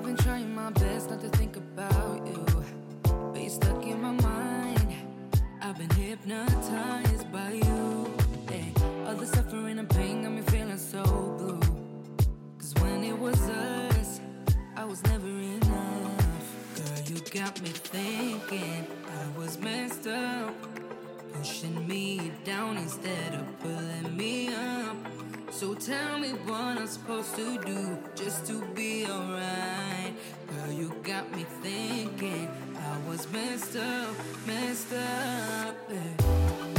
I've been trying my best not to think about you, but you're stuck in my mind. I've been hypnotized by you. Hey, all the suffering and pain got me feeling so blue. Cause when it was us, I was never enough. Girl, you got me thinking I was messed up. Pushing me down instead of pulling me up. So tell me what I'm supposed to do just to be alright. Girl, you got me thinking I was messed up, messed up. yeah.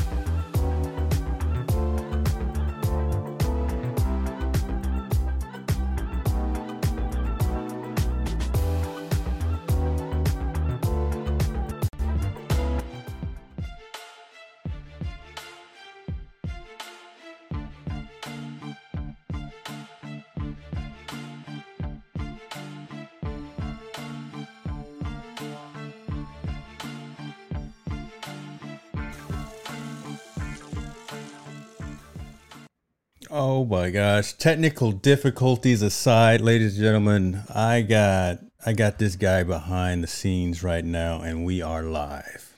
My gosh. Technical difficulties aside, ladies and gentlemen, I got I got this guy behind the scenes right now and we are live.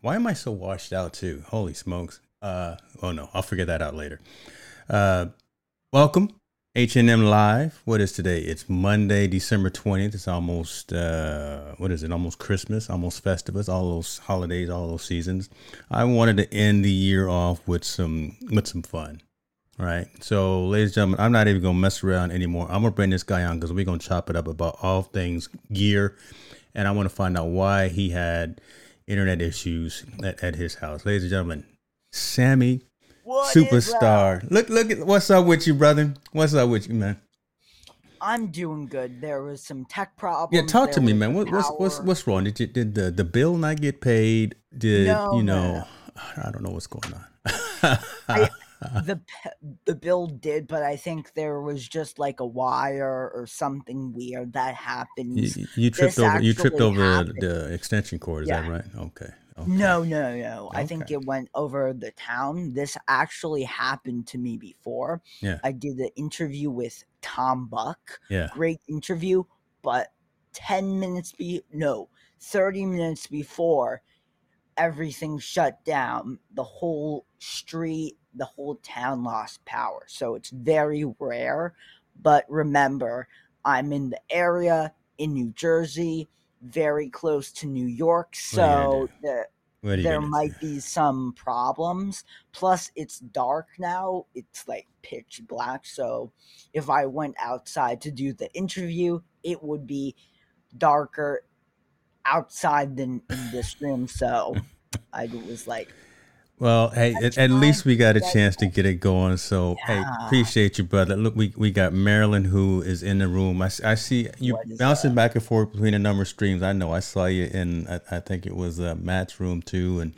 Why am I so washed out too? Holy smokes. Uh oh no, I'll figure that out later. Uh welcome. H&M Live. What is today? It's Monday, December 20th. It's almost uh what is it? Almost Christmas, almost Festivus, all those holidays, all those seasons. I wanted to end the year off with some with some fun. All right. So, ladies and gentlemen, I'm not even going to mess around anymore. I'm going to bring this guy on because we're going to chop it up about all things gear. And I want to find out why he had internet issues at, at his house. Ladies and gentlemen, Sammy, What superstar. Look, look at what's up with you, brother. What's up with you, man? I'm doing good. There was some tech problems. Yeah, talk to me, man. What, what's what's what's wrong? Did you, did the the bill not get paid? Did No, you know? no. I don't know what's going on. I- the the bill did, but I think there was just like a wire or something weird that you, you tripped This over. You tripped over happened. the extension cord. Is that right? Okay. okay. No, no, no. I think it went over the town. This actually happened to me before. Yeah. I did an interview with Tom Buck. Yeah. Great interview, but 10 minutes be no, 30 minutes before everything shut down, the whole street, the whole town lost power. So it's very rare, but remember, I'm in the area in New Jersey, very close to New York, What are you so gonna the What are you there might do? be some problems. Plus, it's dark now. It's like pitch black. So, if I went outside to do the interview, it would be darker outside than in this room. So, I was like, Well, hey, at, at least we got a chance to get it going. So, hey, appreciate you, brother. Look, we, we got Marilyn who is in the room. I, I see you bouncing back and forth between a number of streams. I know I saw you in, I, I think it was uh, Matt's room too, and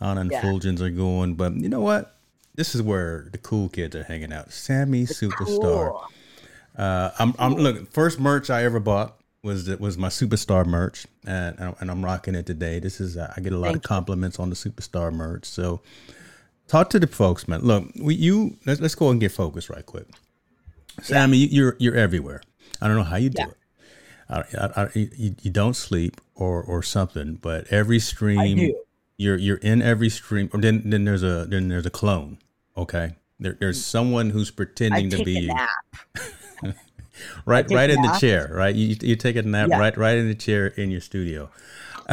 Anna and Yeah. Fulgens are going. But you know what? This is where the cool kids are hanging out. Sammy Superstar. cool. Uh, I'm, I'm look. First merch I ever bought was the, was my superstar merch, and and I'm rocking it today. This is uh, I get a lot Thank of you. compliments on the superstar merch. So talk to the folks, man. Look, we you let's let's go and get focused right quick. Sammy, you, you're you're everywhere. I don't know how you do Yeah. it. I, I, I, you, you don't sleep or or something, but every stream you're you're in every stream. Or then then there's a then there's a clone. Okay, there, there's someone who's I pretending to be you. Right, right in the chair, right? You you take a nap Yeah. right, right in the chair in your studio.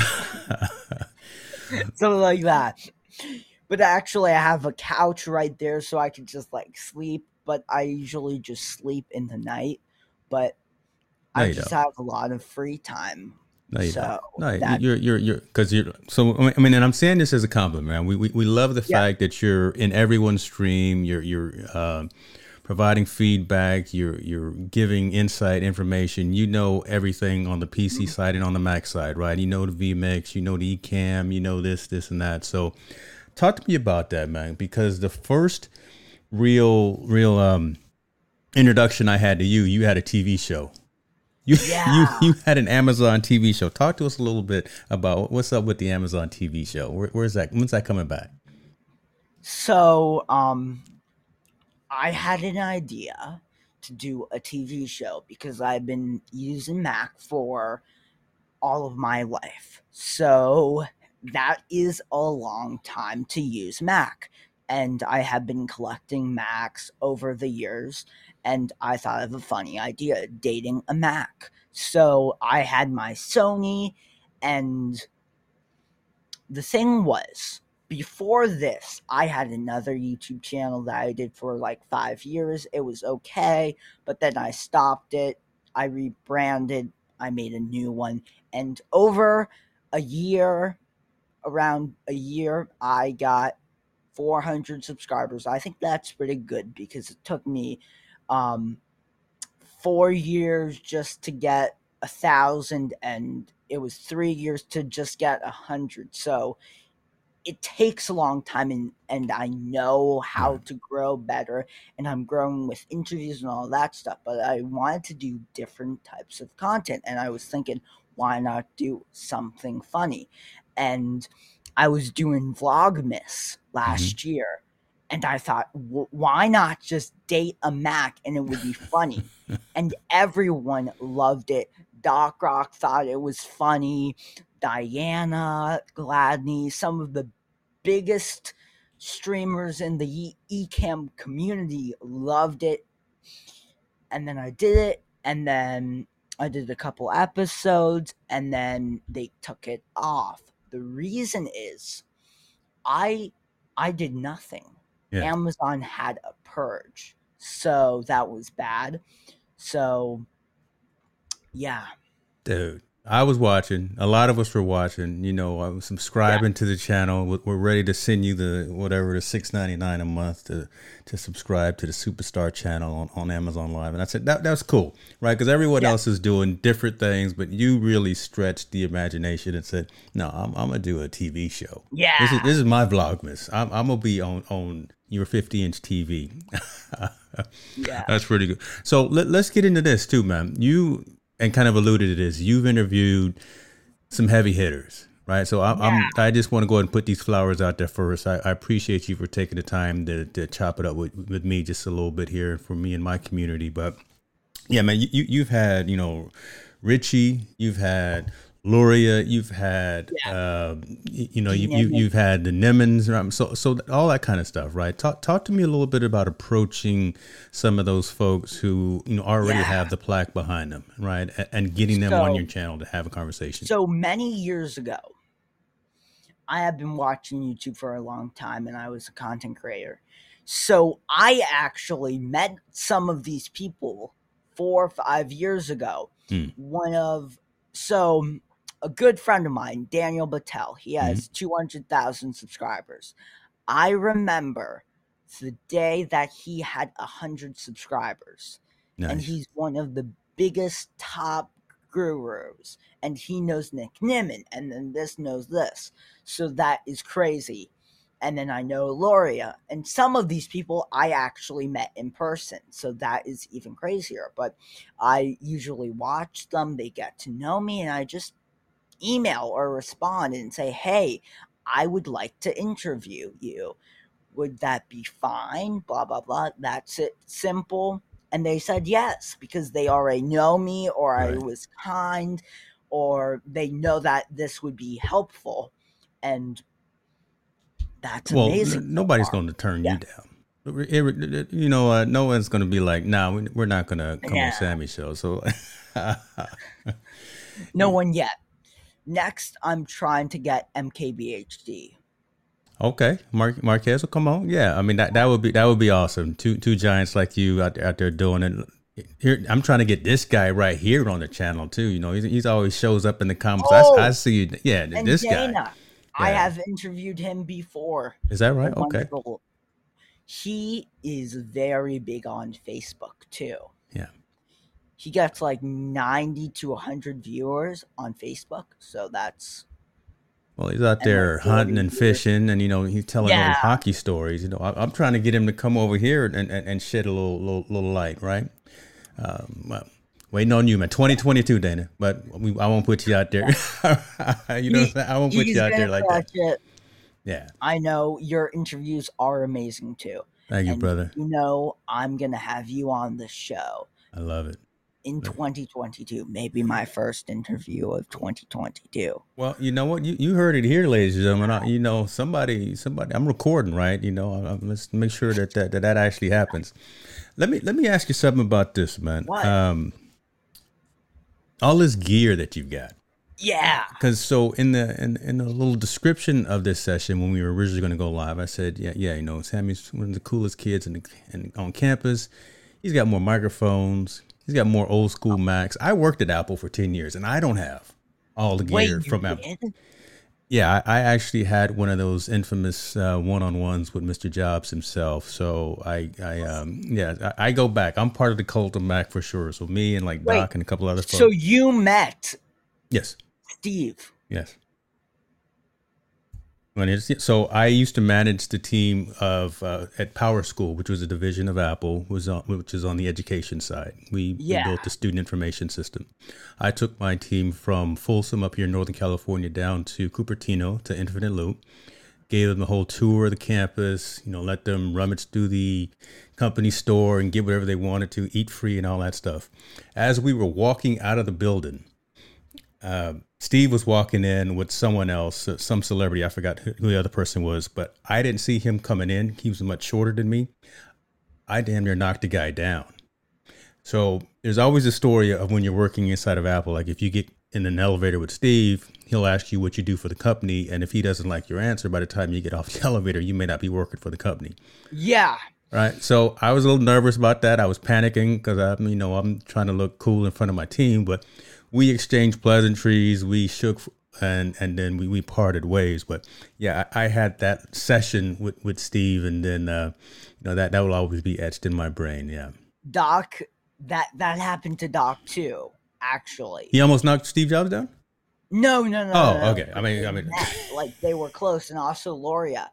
Something like that. But actually, I have a couch right there so I can just like sleep. But I usually just sleep in the night. But No, I just don't. have a lot of free time. No, you So, don't. No, you're you're you're because you're. So I mean- and I'm saying this as a compliment, man. We we, we love the Yeah. fact that you're in everyone's stream. You're you're uh, providing feedback. You're you're giving insight, information. You know everything on the PC Mm-hmm. side and on the Mac side, right? You know the vMix. You know the Ecamm. You know this, this, and that. So, talk to me about that, man. Because the first real real um introduction I had to you, you had a TV show. You, Yeah. you you had an Amazon TV show. Talk to us a little bit about what's up with the Amazon TV show. Where, where's that? When's that coming back? So, um, I had an idea to do a TV show because I've been using Mac for all of my life. So that is a long time to use Mac. And I have been collecting Macs over the years, and I thought of a funny idea dating a Mac. So I had my Sony, and the thing was, before this, I had another YouTube channel that I did for like five years. It was okay, but then I stopped it. I rebranded, I made a new one, and over a year, around a year, I got 400 subscribers. I think that's pretty good because it took me um, four years just to get a thousand, and it was three years to just get a hundred. So it takes a long time and, and I know how to grow better and I'm growing with interviews and all that stuff, but I wanted to do different types of content and I was thinking, why not do something funny? And I was doing Vlogmas last mm-hmm. year and I thought, why not just date a Mac and it would be funny? and everyone loved it. Doc Rock thought it was funny. Diana Gladney, some of the biggest streamers in the Ecamm community loved it. And then I did it, and then I did a couple episodes, and then they took it off. The reason is I I did nothing. Yeah. Amazon had a purge. So that was bad. So yeah. Dude, I was watching. A lot of us were watching. You know, I was subscribing yeah. to the channel. We're ready to send you the whatever the six ninety nine a month to to subscribe to the Superstar channel on, on Amazon Live. And I said that that's cool, right? Because everyone yeah. else is doing different things, but you really stretched the imagination and said, "No, I'm, I'm gonna do a TV show. Yeah, this is this is my Vlogmas. I'm, I'm gonna be on on your 50 inch TV. yeah, that's pretty good. So let, let's get into this too, man. You and kind of alluded to this. You've interviewed some heavy hitters, right? So I, yeah. i just want to go ahead and put these flowers out there first. I, I appreciate you for taking the time to, to chop it up with, with me just a little bit here for me and my community. But yeah, man, you, you've had, you know, Richie, you've had Loria, you've had, yeah. uh, you know, you, you you've had the Nimmons, so so all that kind of stuff, right? Talk talk to me a little bit about approaching some of those folks who you know already yeah. have the plaque behind them, right, and getting them so, on your channel to have a conversation. So many years ago, I have been watching YouTube for a long time, and I was a content creator. So I actually met some of these people four or five years ago. Hmm. One of so a good friend of mine, Daniel Batal, he has mm-hmm. 200,000 subscribers. I remember the day that he had 100 subscribers. Nice. And he's one of the biggest top gurus. And he knows Nick Nimmin. And then this knows this. So that is crazy. And then I know Loria. And some of these people I actually met in person. So that is even crazier. But I usually watch them, they get to know me, and I just email or respond and say, hey, I would like to interview you. Would that be fine? Blah, blah, blah. That's it. Simple. And they said yes because they already know me or right. I was kind or they know that this would be helpful. And that's well, amazing. nobody's going to turn yeah. you down you know, uh, no one's going to be like, "Nah, we're not going to come yeah. on Sammy's show." So, no one yet. Next, I'm trying to get MKBHD. Okay, Mark Marquez will come on. Yeah, I mean that that would be that would be awesome. Two two giants like you out there, out there doing it. Here, I'm trying to get this guy right here on the channel too. You know, he's, he's always shows up in the comments. Oh, I, I, see you. Yeah, this Dana, guy. I have interviewed him before. Is that right? Okay. He is very big on Facebook too. Yeah he gets like 90 to 100 viewers on Facebook. So that's. Well, he's out there hunting and fishing, and you know he's telling yeah. those hockey stories. You know, I, am trying to get him to come over here and, and, and shed a little, little little light, right? Um, well, waiting on you, man. 2022, Dana, but we, I won't put you out there. you know, I won't put you out there like that. It. Yeah, I know your interviews are amazing too. Thank you, And brother. You know, I'm gonna have you on the show I love it. In 2022. Maybe my first interview of 2022. Well, you know what? You, you heard it here, ladies and gentlemen. I, you know, somebody, somebody. I'm recording, right? You know, I, I- let's make sure that that, that that actually happens. Let me let me ask you something about this, man. What? Um, all this gear that you've got. Yeah. Because so in the in, in the little description of this session when we were originally going to go live, I said, yeah, yeah, you know, Sammy's one of the coolest kids in, the, in on campus. He's got more microphones. He's got more old school Macs. I worked at Apple for ten years, and I don't have all the gear Wait, from Apple. did? Yeah, I, I actually had one of those infamous uh, one-on-ones with Mr. Jobs himself. So I, I, um, yeah, I, I go back. I'm part of the cult of Mac for sure. So me and like Wait, Doc and a couple other folks. So you met yes, Steve. yes. So I used to manage the team of uh, at PowerSchool, which was a division of Apple, was on, which is on the education side. We, we built the student information system. I took my team from Folsom up here in Northern California down to Cupertino to Infinite Loop. Gave them the whole tour of the campus. You know, let them rummage through the company store and get whatever they wanted to, eat free and all that stuff. As we were walking out of the building, uh, Steve was walking in with someone else, uh, some celebrity. I forgot who, who the other person was, but I didn't see him coming in. He was much shorter than me. I damn near knocked the guy down. So there's always a story of when you're working inside of Apple. Like if you get in an elevator with Steve, he'll ask you what you do for the company, and if he doesn't like your answer, by the time you get off the elevator, you may not be working for the company Yeah. right? So I was a little nervous about that. I was panicking because I'm, you know, I'm trying to look cool in front of my team. But we exchanged pleasantries. We shook, and and then we, we parted ways. But yeah, I, I had that session with, with Steve, and then uh, you know that that will always be etched in my brain. Yeah, Doc, that that happened to Doc too, actually. he almost knocked Steve Jobs down. No, no, no. Oh, no, no. okay. I mean, I mean, like they were close, and also Loria,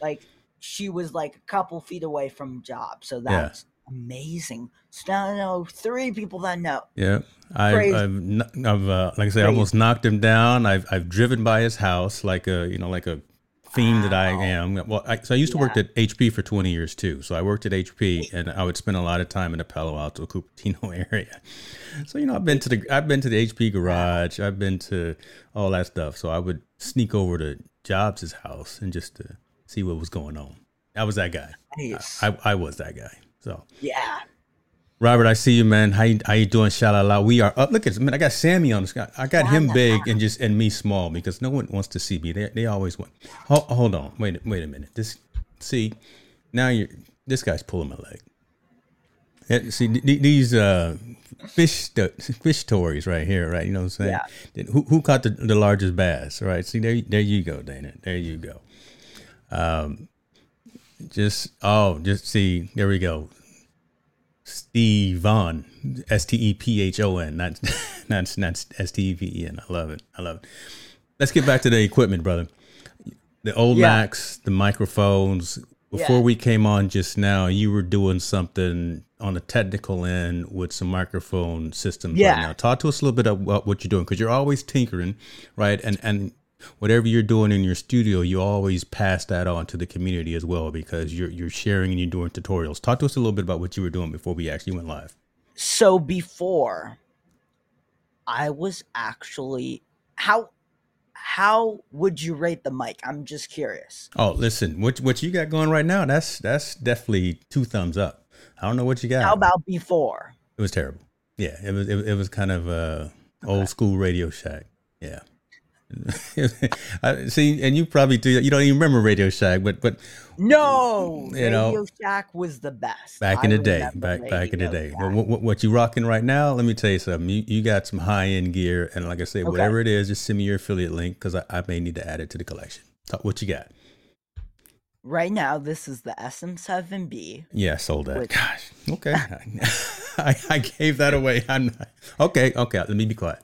like she was like a couple feet away from Jobs, so Yeah. Amazing. So now I know three people that know. Yeah, I, Crazy. I've, I've uh, like I say, I almost knocked him down. I've, I've driven by his house like a, you know, like a fiend that I am. Well, I, so I used to work at HP for 20 years too. So I worked at HP, and I would spend a lot of time in the Palo Alto, Cupertino area. So you know, I've been to the, I've been to the HP garage. I've been to all that stuff. So I would sneak over to Jobs' house and just to see what was going on. I was that guy. Nice. I, I was that guy. So. yeah. Robert, I see you, man. How you, how you doing? Shalala. We are up. Look at this, man. I got Sammy on the sky. I got him big and just and me small because no one wants to see me. They, they always want. Hold, hold on. Wait wait a minute. This see now you're this guy's pulling my leg. Yeah, see th- th- these uh, fish fish stories right here, right? You know what I'm saying? Who, who caught the, the largest bass? Right? See there there you go, Dana. There you go. Um, just oh, just see there we go. Stephon, S T E P H O N, not not not S T E V E N. I love it. I love it. Let's get back to the equipment, brother. The old Yeah. Macs, the microphones. Before Yeah. we came on just now, you were doing something on the technical end with some microphone systems Yeah. right now. Talk to us a little bit about what you're doing because you're always tinkering, right? And and whatever you're doing in your studio, you always pass that on to the community as well because you're you're sharing and you're doing tutorials. Talk to us a little bit about what you were doing before we actually went live. So before, I was actually how how would you rate the mic? I'm just curious. Oh, listen, what what you got going right now? That's that's definitely two thumbs up. I don't know what you got. How about before? it was terrible. Yeah, it was it, it was kind of uh old school Radio Shack. Yeah. I, see, and you probably do. You don't even remember Radio Shack, but but No, You know, Radio Shack was the best. back in the day, back back in the day. But what, what, you rocking right now? Let me tell you something. You, you got some high end gear, and like I say, Okay. whatever it is, just send me your affiliate link because I, I may need to add it to the collection. Talk, what you got? Right now, this is the SM7B. Yeah, I sold that. Gosh, okay. I, I gave that away. I'm not, okay. Okay, let me be quiet.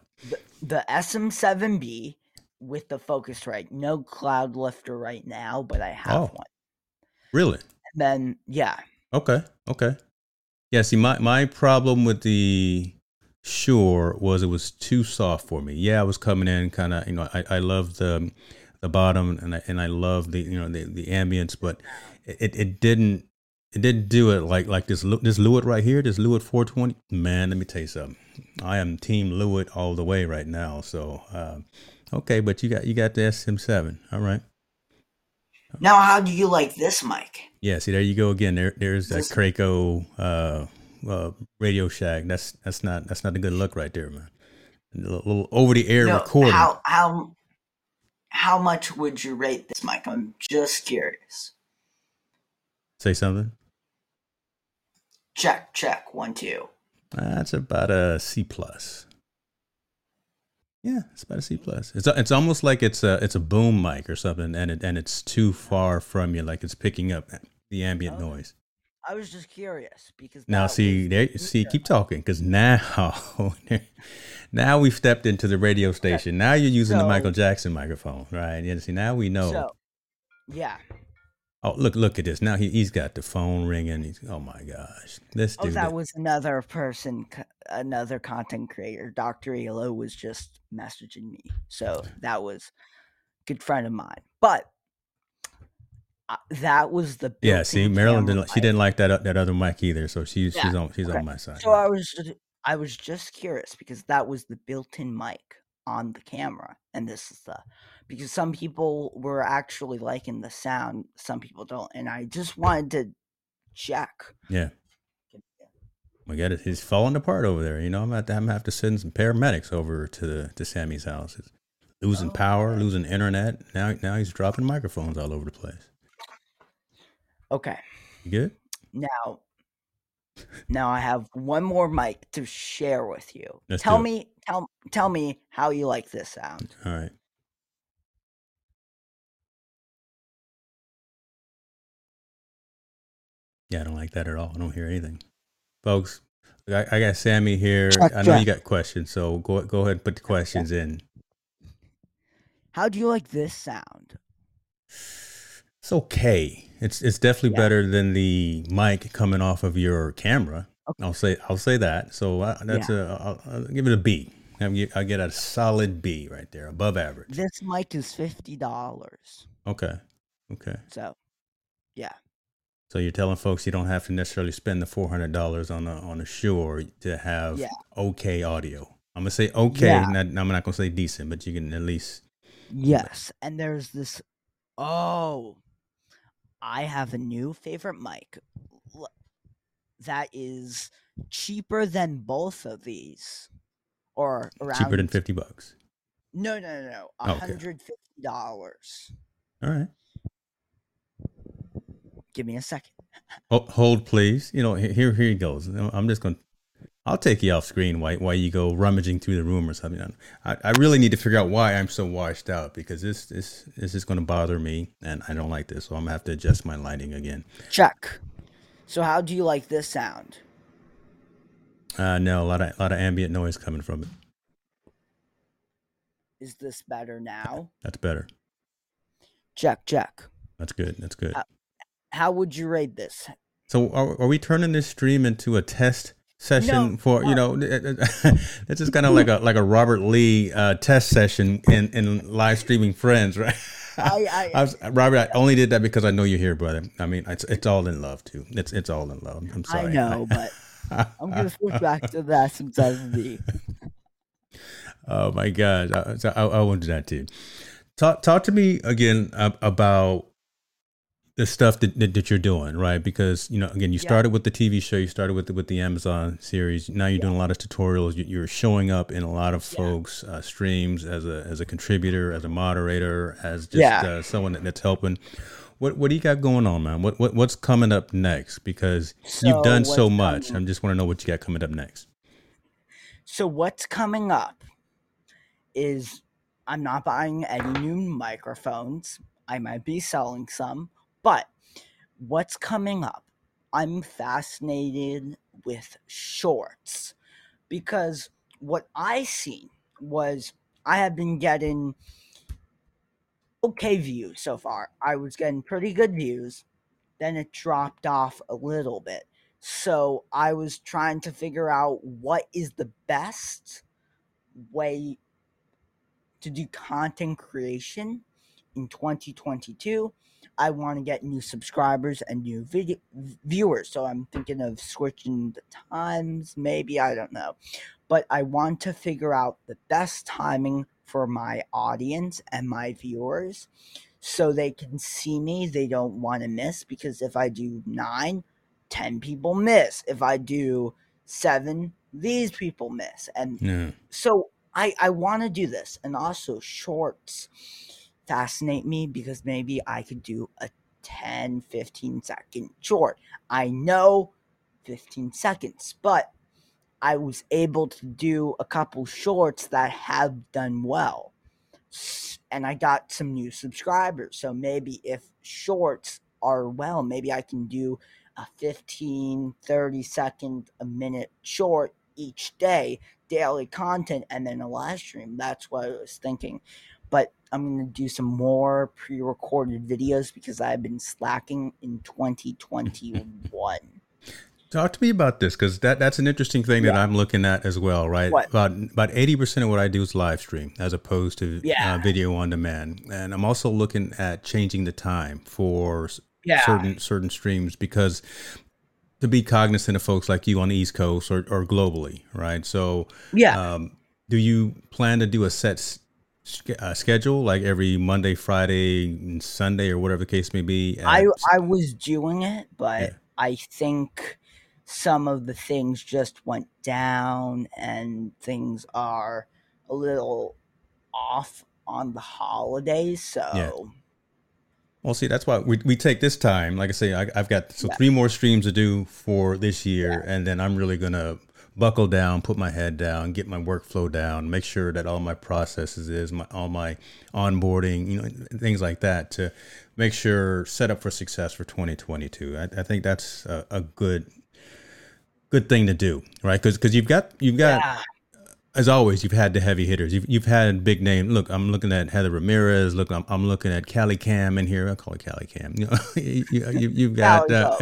The SM7B with the Focusrite. No cloud lifter right now, but I have Oh. one. Really? And then, yeah. Okay. Okay. Yeah. See, my my problem with the Shure was it was too soft for me. Yeah, I was coming in kind of. You know, I I love the the bottom and I and I love the you know the the ambience, but it it didn't it didn't do it like like this Look this Lewitt right here, this Lewitt 420. Man, let me tell you something. I am Team Lewitt all the way right now. So uh, okay, but you got you got the SM7. All right. Now, how do you like this mic? Yeah, see, there you go again. There, there's that This- Kraco uh, uh, Radio Shack. That's that's not that's not a good look right there, man. A little, little over the air No, recording. How how how much would you rate this mic? I'm just curious. Say something. Check check one two. That's about a C plus. Yeah, it's about a C plus. It's it's almost like it's a it's a boom mic or something, and it and it's too far from you, like it's picking up the ambient Okay. noise. I was just curious because Now, see there, see keep talking because now, now we've stepped into the radio station. Now you're using the Michael Jackson microphone, right? Yeah, see now we know. So, yeah. Oh, look look at this. Now he he's got the phone ringing. He's oh my gosh, this Oh, dude. that was another person, another content creator. Dr. Elo was just messaging me. So that was a good friend of mine. But uh, that was the yeah, see, Marilyn didn't. She didn't like that that other mic either. So she's she's on she's okay. on my side. So I was just, I was just curious because that was the built-in mic on the camera, and this is the because some people were actually liking the sound, some people don't, and I just wanted to check. Yeah. We got it. He's falling apart over there. You know, I'm gonna have to, I'm gonna have to send some paramedics over to the to Sammy's house. It's losing Oh, power, okay. losing internet. Now now he's dropping microphones all over the place. Okay, You good? now, now I have one more mic to share with you. Let's tell me, tell tell me how you like this sound. All right. Yeah, I don't like that at all. I don't hear anything, folks. I, I got Sammy here. I know you got questions, so go go ahead and put the questions in. How do you like this sound? It's okay. It's it's definitely Yeah. better than the mic coming off of your camera. Okay. I'll say I'll say that. So uh, that's a I'll, I'll give it a B. I'll get a solid B right there, above average. This mic is fifty dollars. Okay, okay. So, yeah. So you're telling folks you don't have to necessarily spend the four hundred dollars on a on a Shure to have Yeah. okay audio. I'm gonna say okay. Yeah. Not, I'm not gonna say decent, but you can at least. Yes, and there's this. Oh, I have a new favorite mic that is cheaper than both of these, or around Cheaper than fifty bucks. No, no, no, no, oh, hundred fifty dollars. All right. Give me a second. Hold, hold please. You know, here here he goes. I'm just going. to I'll take you off screen while while you go rummaging through the room or something. I, I really need to figure out why I'm so washed out because this this this is going to bother me and I don't like this. So I'm gonna have to adjust my lighting again. Check. So, how do you like this sound? Uh, no, a lot of a lot of ambient noise coming from it. Is this better now? That's better. Check, check. That's good. That's good. Uh, How would you rate this? So are, are we turning this stream into a test session No, for you know this is kind of like a like a Robert Lee uh, test session in in live streaming friends right? I- I- I was, Robert I only did that because I know you're here brother. I mean it's it's all in love too. It's it's all in love. I'm sorry. I know, but I'm gonna switch back to the SM7B. oh my god I, I, I won't do that too talk talk to me again about the stuff that, that, that you're doing right? Because you know again you Yeah. started with the tv show you started with the, with the amazon series. Now you're doing a lot of tutorials. You- you're showing up in a lot of Yeah. folks uh, streams as a as a contributor as a moderator as just Yeah. uh, someone that, that's helping. What what do you got going on man? What, what what's coming up next? Because you've done so much. i just want to know what you got coming up next. So what's coming up is I'm not buying any new microphones. I might be selling some, but what's coming up? I'm fascinated with shorts because what I seen was I have been getting okay views so far. I was getting pretty good views, then it dropped off a little bit. So I was trying to figure out what is the best way to do content creation in 2022, I want to get new subscribers and new video viewers. So I'm thinking of switching the times, maybe I don't know. But I want to figure out the best timing for my audience and my viewers so they can see me. They don't want to miss because if I do nine, 10 people miss. If I do seven, these people miss. And Yeah. so I I want to do this and also shorts fascinate me because maybe I could do a 10 15 second short. I know 15 seconds, but I was able to do a couple shorts that have done well. And I got some new subscribers. So maybe if shorts are well, maybe I can do a 15, 30 second, a minute short each day, daily content, and then a live stream. That's what I was thinking. But I'm going to do some more pre recorded videos because I've been slacking in 2021. Talk to me about this because that, that's an interesting thing that I'm looking at as well, right? What? About about eighty percent of what I do is live stream as opposed to Yeah. uh, video on demand, and I'm also looking at changing the time for Yeah. certain certain streams because to be cognizant of folks like you on the East Coast or, or globally, right? So, Yeah. um, do you plan to do a set uh, schedule like every Monday, Friday, and Sunday, or whatever the case may be? I at- I was doing it, but Yeah. I think some of the things just went down and things are a little off on the holidays. So Well, see, that's why we, we take this time. Like I say, I, I've got so Yeah. three more streams to do for this year, and then I'm really gonna buckle down, put my head down, get my workflow down, make sure that all my processes is my all my onboarding, you know, things like that to make sure set up for success for 2022. I, I think that's a, a good good thing to do, right? Because because you've got you've got yeah, as always, you've had the heavy hitters. You've, you've had big name. Look, I'm looking at Heather Ramirez. Look, I'm, I'm looking at Cali Cam in here. I call it Cali Cam. You know, you, you, you've got uh.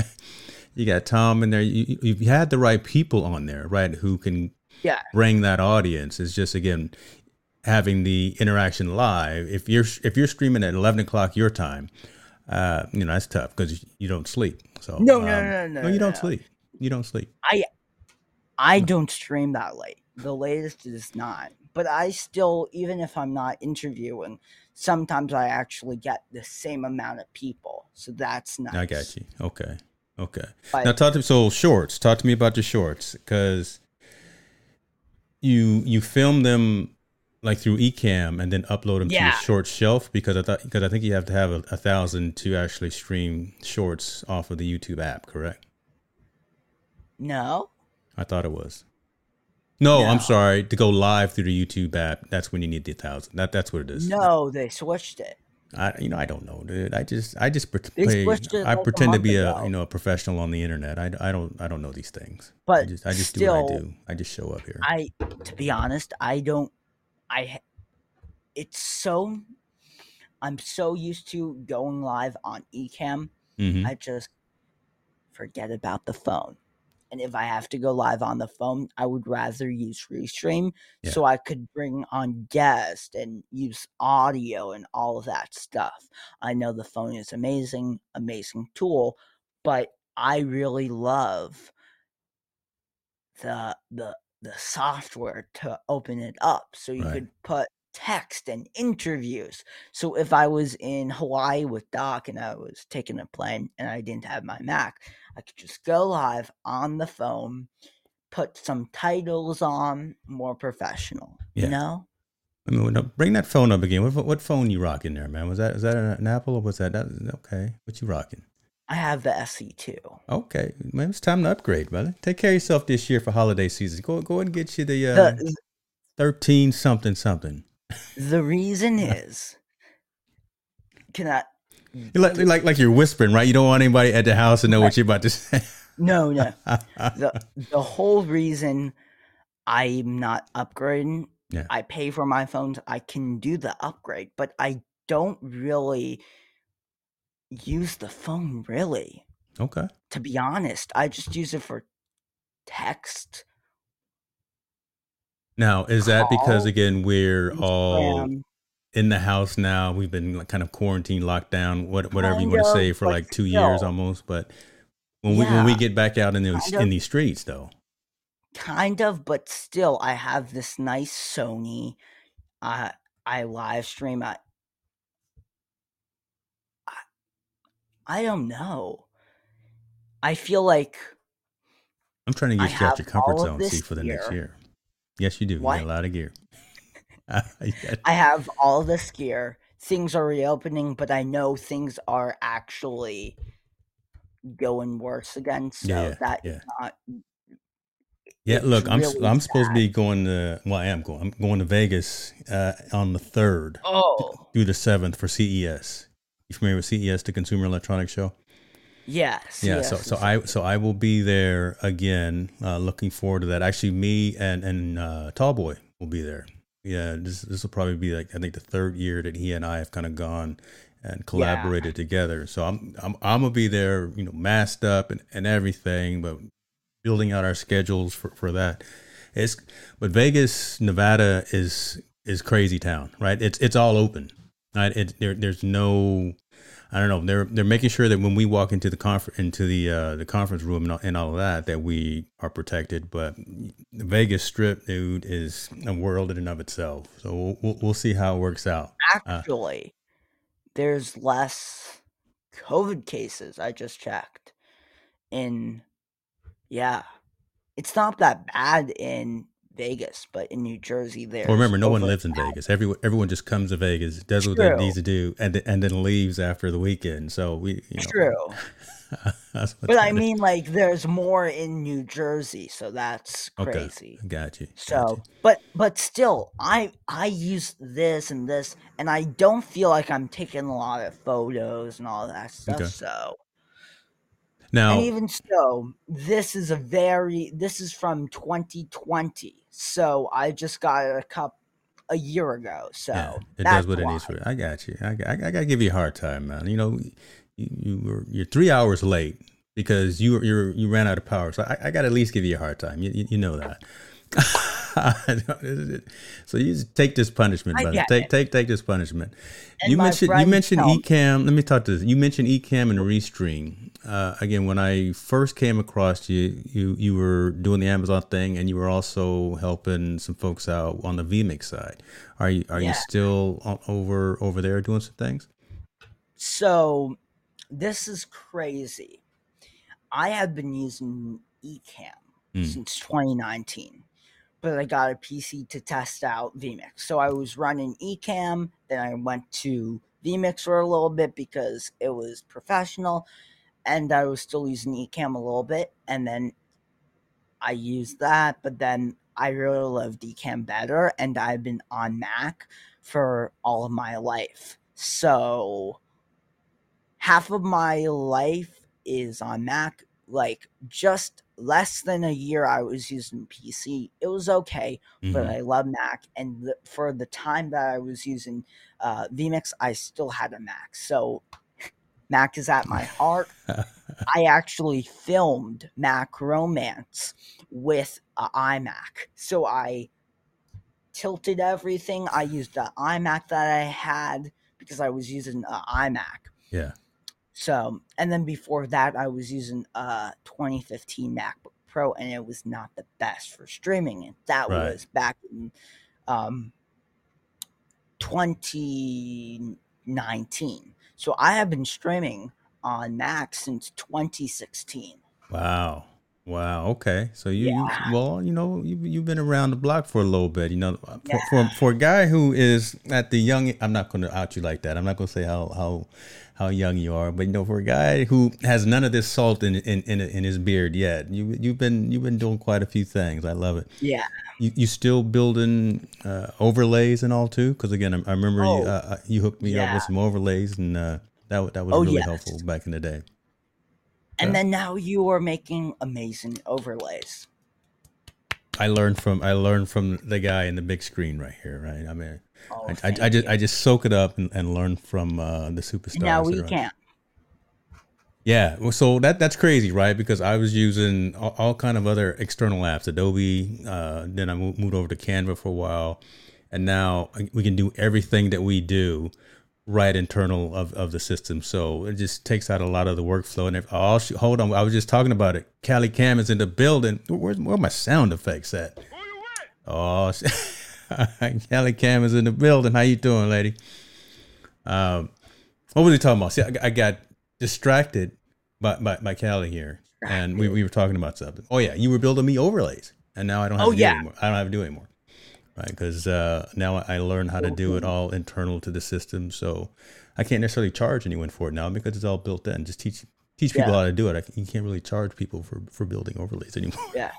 You got Tom in there. You, you've had the right people on there, right? Who can yeah, bring that audience? It's just again having the interaction live. If you're if you're streaming at 11 o'clock your time, uh, you know that's tough because you don't sleep. So No, no, um, no, no, no, you don't no. sleep. You don't sleep. I don't stream that late. The latest is nine. But I still, even if I'm not interviewing, sometimes I actually get the same amount of people. So that's nice. I got you. Okay. Okay. But- now talk to me. so shorts. Talk to me about your shorts because you you film them like through Ecamm and then upload them to Yeah. your short shelf because I thought because I think you have to have a, a thousand to actually stream shorts off of the YouTube app. Correct? No? I thought it was. No, I'm sorry. To go live through the YouTube app, that's when you need the thousand. That that's what it is. No, they switched it. I you know I don't know, dude. I just I just play, I pretend to be a you know a professional on the internet. I, I don't I don't know these things. I But just I just do what I still, do. I just show up here. I, to be honest, I don't. I. It's so. I'm so used to going live on Ecamm. hmm I just forget about the phone. And if I have to go live on the phone, I would rather use Restream Yeah. so I could bring on guests and use audio and all of that stuff. I know the phone is amazing, amazing tool, but I really love the the the software to open it up so you Right. could put text and interviews. So if I was in Hawaii with Doc and I was taking a plane and I didn't have my Mac, I could just go live on the phone, put some titles on, more professional. Yeah. You know? I mean, no, bring that phone up again. What, what phone you rocking there, man? Was that is that an Apple or was that, that okay? What you rocking? I have the SE2. Okay, man, it's time to upgrade, brother. Take care of yourself this year for holiday season. Go go and get you the uh, The thirteen something something. the reason is can I like, like like you're whispering, right? You don't want anybody at the house to know what you're about to say. no no the the whole reason I'm not upgrading, Yeah. I pay for my phones, I can do the upgrade, but I don't really use the phone really. okay. To be honest, I just use it for text, Now, is that because again we're all Instagram. In the house now. We've been like, kind of quarantined, locked down, what, whatever you Kind want to say, for like two years almost. But when we when we get back out in those in these streets, though, kind of but still i have this nice sony uh, i live stream I, I i don't know i feel like I'm trying to get you out your comfort zone, see, for the next year. Yes, you do. You got a lot of gear. I have all this gear things are reopening but i know things are actually going worse again so Yeah, that yeah. not Yeah, look, I'm really I'm supposed to be going to well, I am going. I'm going to Vegas uh, on the third oh through the seventh for CES. You familiar with CES, the Consumer Electronics Show? yes Yeah. yes, so so. I so I will be there again. Uh, looking forward to that. Actually, me and and uh, Tallboy will be there. Yeah, this this will probably be like I think the third year that he and I have kind of gone and collaborated together. So I'm I'm I'm gonna be there, you know, masked up and, and everything, but building out our schedules for, for that. It's but Vegas, Nevada is is crazy town, right? It's it's all open, right? It there there's no, I don't know. They're they're making sure that when we walk into the conference into the uh, the conference room and all, and all of that, that we are protected. But the Vegas Strip, dude, is a world in and of itself. So we'll we'll, see how it works out. actually there's less covid cases i just checked in yeah it's not that bad in vegas but in new jersey there. Well, remember, no one lives in Vegas. Everyone everyone just comes to Vegas, does what True. needs to do, and and then leaves after the weekend. So we, you know, true but i mean like there's more in new jersey so that's Okay. crazy got you. got so you. but but still i i use this and this and i don't feel like i'm taking a lot of photos and all that stuff Okay. so now, And even so, this is a very this is from 2020. So I just got a cup a year ago. So yeah, it that's does what it needs why. for. I got you. I, I, I got to give you a hard time, man. You know, you, you were you're three hours late because you were you you ran out of power. So I, I got to at least give you a hard time. You you, you know that. so you take this punishment, I brother. Take it. take take this punishment. And you mentioned you mentioned me- Ecamm. Let me talk to this. You mentioned Ecamm and Restream. Uh, again, when I first came across you, you you were doing the Amazon thing, and you were also helping some folks out on the vMix side. Are you are you still over over there doing some things? So this is crazy. I have been using Ecamm Hmm. since 2019, but I got a PC to test out vMix. So I was running Ecamm, then I went to vMix for a little bit because it was professional, and I was still using Ecamm a little bit, and then I used that, but then I really loved Ecamm better, and I've been on Mac for all of my life. So half of my life is on Mac. Like just less than a year, I was using PC. It was okay, but Mhm. I love Mac. And the, for the time that I was using uh, vMix, I still had a Mac. So Mac is at my heart. I actually filmed Mac Romance with an iMac. So I tilted everything. I used the iMac that I had because I was using an iMac. yeah. So, and then before that, I was using a 2015 MacBook Pro, and it was not the best for streaming. And that Right. was back in um, 2019. So I have been streaming on Mac since 2016. Wow. Wow. Okay. So you, Yeah. you well, you know, you you've been around the block for a little bit. You know, for, for for a guy who is at the young, I'm not going to out you like that. I'm not going to say how how how young you are, but you know, for a guy who has none of this salt in in in, in his beard yet, you you've been you've been doing quite a few things. I love it. Yeah. You you still building uh, overlays and all too? Because again, I, I remember you Oh, uh, uh, you hooked me up with some overlays, and uh, that that was Oh, really yes. helpful back in the day. And Yeah. then now you are making amazing overlays. I learned from I learned from the guy in the big screen right here, right? I mean, Oh, I, I, I just. I just soak it up and, and learn from uh, the superstars. And now we are on- can. Yeah, well, so that that's crazy, right? Because I was using all, all kind of other external apps, Adobe. Uh, then I moved, moved over to Canva for a while, and now we can do everything that we do right internal of, of the system. So it just takes out a lot of the workflow. And if oh, shoot, hold on, I was just talking about it. Cali Cam is in the building. Where's where my sound effects at? Oh, Cali Cam is in the building. How you doing, lady? Um, what was he talking about? See, I, I got distracted by, by, by Callie here, and we, we were talking about something. Oh yeah, you were building me overlays, and now I don't have Oh, to do yeah. it anymore. I don't have to do it anymore, right? Because uh, now I learned how to do it all internal to the system, so I can't necessarily charge anyone for it now because it's all built in. Just teach teach people Yeah. how to do it. I, you can't really charge people for for building overlays anymore. Yeah.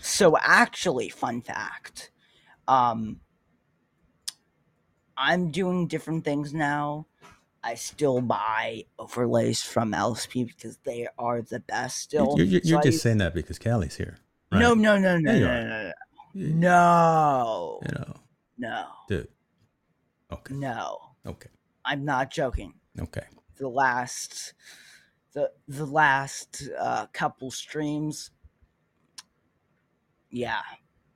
So actually, fun fact. Um I'm doing different things now. I still buy overlays from LSP because they are the best still. You're, you're, So you're I just use- saying that because Callie's here. No, right? no, no, no, no, no, no. You- No. You know, No. dude. Okay. No. Okay. I'm not joking. Okay. The last the the last uh couple streams yeah.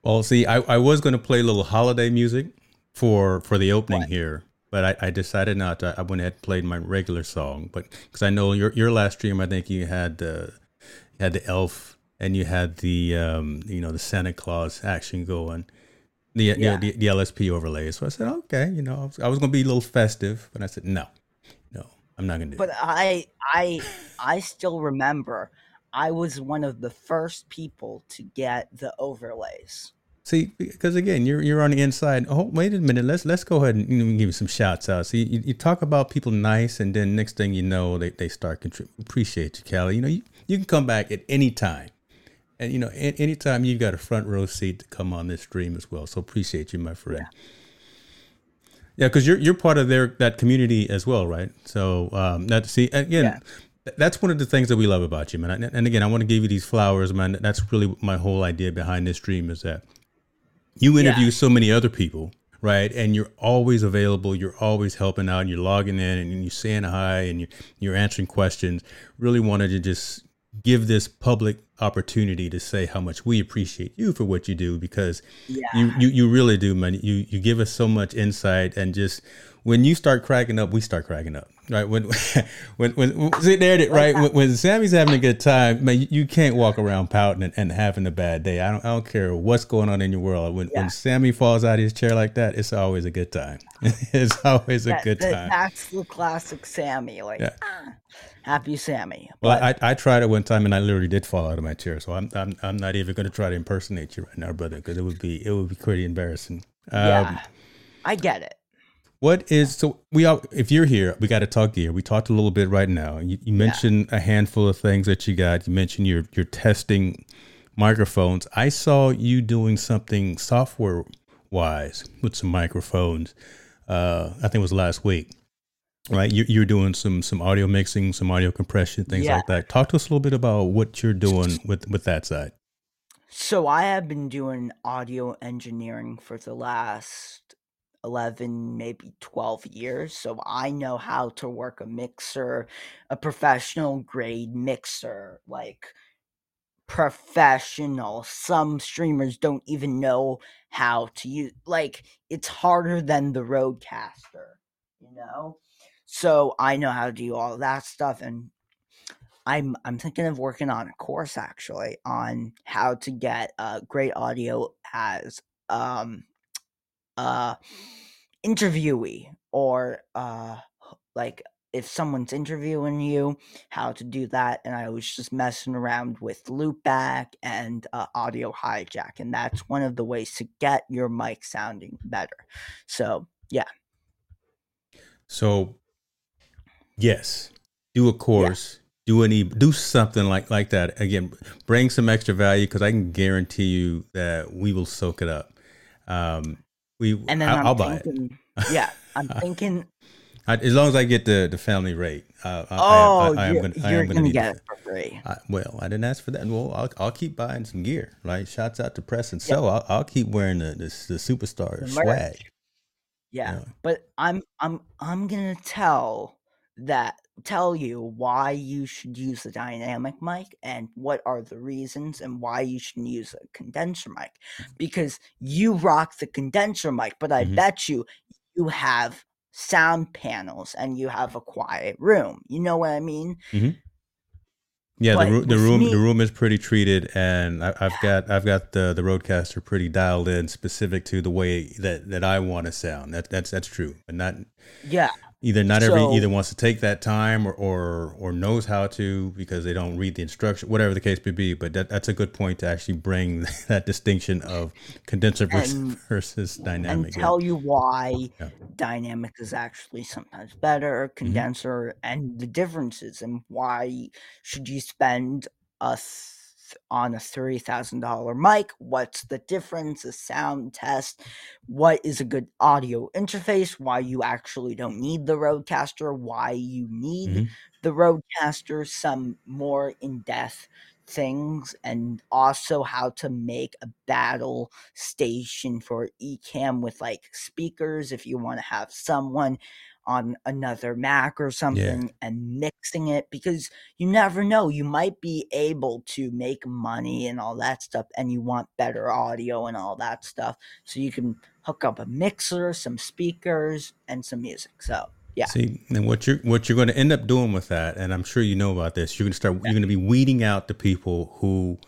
Well, see, I, I was going to play a little holiday music for for the opening What? here, but I, I decided not to. I went ahead and played my regular song, but because I know your your last stream, I think you had the you had the elf and you had the um you know the Santa Claus action going, the you know, Yeah. the, the LSP overlay. So I said, okay, you know, I was, I was going to be a little festive, but I said, no, no, I'm not going to do. But it. I I I still remember I was one of the first people to get the overlays. See, because again, you're you're on the inside. Oh, wait a minute. Let's let's go ahead and give you some shouts out. See, you, you talk about people nice, and then next thing you know, they, they start contributing. Appreciate you, Callie. You know, you, you can come back at any time, and you know, anytime you've got a front row seat to come on this stream as well. So appreciate you, my friend. Yeah, because you're you're part of their that community as well, right? So um, that see again, Yeah. Th- that's one of the things that we love about you, man. And- And again, I want to give you these flowers, man. That's really my whole idea behind this stream is that you interview Yeah. so many other people, right? And you're always available. You're always helping out. You're logging in and you're saying hi and you're, you're answering questions. Really wanted to just give this public opportunity to say how much we appreciate you for what you do because Yeah. you, you you really do, man. You you give us so much insight and just when you start cracking up, we start cracking up, right? When when when see there, it, right? When, when Sammy's having a good time, man, you, can't walk around pouting and, and having a bad day. I don't I don't care what's going on in your world. When Yeah. when Sammy falls out of his chair like that, it's always a good time. it's always a That- good that- time. That's the classic Sammy. Like Yeah. ah, happy Sammy. Well, I, I tried it one time and I literally did fall out of my chair. So I'm I'm, I'm not even going to try to impersonate you right now, brother, because it would be it would be pretty embarrassing. Um, yeah. I get it. What is so we all if you're here, we got to talk gear. We talked a little bit right now. You, you mentioned a handful of things that you got. You mentioned you're you're testing microphones. I saw you doing something software wise with some microphones. Uh, I think it was last week. Right, you, you're doing some some audio mixing, some audio compression, things Yeah. like that. Talk to us a little bit about what you're doing with with that side. So I have been doing audio engineering for the last 11 maybe 12 years so I know how to work a mixer a professional grade mixer like professional. Some streamers don't even know how to use like it's harder than the RODECaster you know? So I know how to do all that stuff and I'm I'm thinking of working on a course actually on how to get uh, great audio as um uh interviewee or uh like if someone's interviewing you how to do that and I was just messing around with loopback and uh, audio hijack and that's one of the ways to get your mic sounding better so yeah. So, yes, do a course, do any, do something like like that. Again, bring some extra value because I can guarantee you that we will soak it up. Um, we, and then I, will buy it yeah I'm thinking I, as long as I get the the family rate. Uh, I, oh I, I, am you're, gonna, I you're am gonna gonna get it for free I, well, I didn't ask for that. Well, I'll, I'll keep buying some gear, right? Shouts out to Press and So. I'll, I'll keep wearing the the, the superstar The swag. Yeah, Yeah. but I'm I'm I'm gonna tell that tell you why you should use the dynamic mic and what are the reasons and why you shouldn't use a condenser mic because you rock the condenser mic but i Mhm. bet you you have sound panels and you have a quiet room. You know what i mean? Yeah, the, roo- the room me- the room is pretty treated, and I, I've got I've got the the RODECaster pretty dialed in, specific to the way that, that I want to sound. That that's that's true, but not yeah either not every So- either wants to take that time or, or or knows how to because they don't read the instruction, whatever the case may be. But that, that's a good point to actually bring that distinction of condenser versus, And- versus and dynamic. yeah. tell you why Yeah. dynamic is actually sometimes better mm-hmm. condenser and the differences and why should you spend a th- on a $30,000 mic what's the difference a sound test what is a good audio interface why you actually don't need the RODECaster why you need Mhm. the RODECaster some more in-depth things and also how to make a battle station for Ecamm with like speakers if you want to have someone on another Mac or something and mixing it because you never know you might be able to make money and all that stuff and you want better audio and all that stuff so you can hook up a mixer some speakers and some music so yeah See, and what you're what you're going to end up doing with that, and I'm sure you know about this. You're going to start. You're going to be weeding out the people who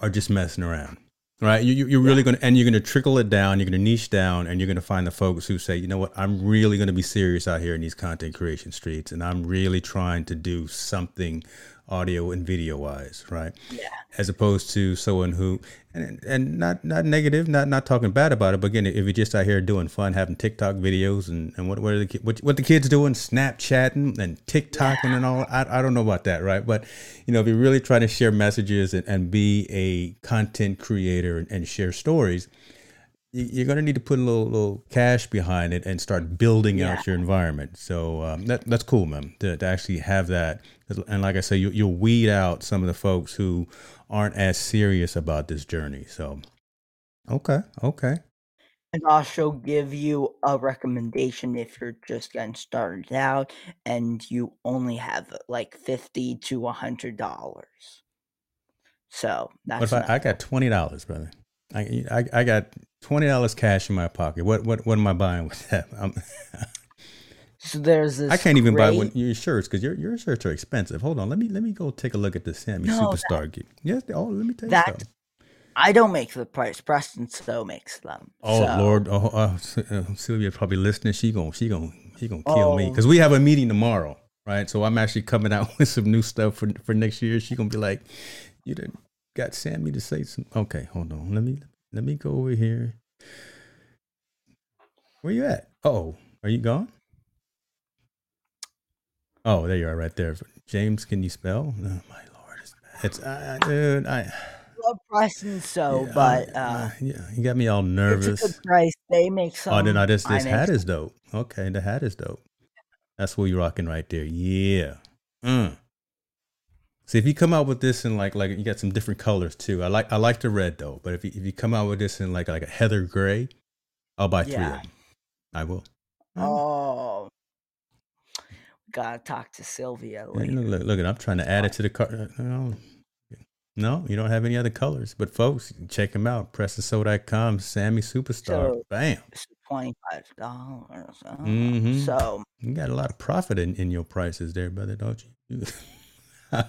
are just messing around, right? You, you- you're really going to, and you're going to trickle it down. You're going to niche down, and you're going to find the folks who say, you know what, I'm really going to be serious out here in these content creation streets, and I'm really trying to do something audio and video wise, right? yeah as opposed to someone who and, and not not negative, not not talking bad about it, but again, if you're just out here doing fun, having TikTok videos and, and what what are the what, what the kids doing, Snapchatting and TikToking and all, I, I don't know about that, right? But you know, if you're really trying to share messages and, and be a content creator and, and share stories, you- you're going to need to put a little little cash behind it and start building Yeah. out your environment. So um, that that's cool, man. To, to actually have that, and like I say, you, you'll weed out some of the folks who aren't as serious about this journey. So, okay, okay, and also give you a recommendation if you're just getting started out and you only have like 50 to a hundred dollars so what that's if I, I got twenty dollars, brother? I, I I got twenty dollars cash in my pocket. What what what am I buying with that? I'm, so there's this I can't even buy one, your shirts because your your shirts are expensive. Hold on, let me let me go take a look at the Sammy No, Superstar gear. Yes, oh, let me tell you that- something. i don't make the price preston so makes them Oh So- Lord, oh, uh, uh, Sylvia probably listening. She gon' she gonna she gonna kill me Oh. because we have a meeting tomorrow, right? So I'm actually coming out with some new stuff for for next year. She gonna be like, "You done got Sammy to say some." Okay, hold on. Let me let me go over here. Where you at? Oh, are you gone? Oh, there you are, right there. James, can you spell? Oh, my lord, it's it's uh, dude. I love preston so yeah, but I- uh yeah, you got me all nervous. it's a good price they make some Oh, then I this I this hat some. is dope. Okay, the hat is dope. That's what you're rocking right there. Yeah. Mm. See if you come out with this in like like you got some different colors too. I like I like the red though, but if you, if you come out with this in like like a heather gray, I'll buy three Yeah. of them. I will. oh gotta talk to sylvia later. look, look, look, I'm trying to add it to the car. uh, No, no, you don't have any other colors. But folks, check them out. PrestonSoul.com, Sammy Superstar. So- Bam. Twenty-five dollars. Mhm. So You got a lot of profit in, in your prices there, brother, don't you? no,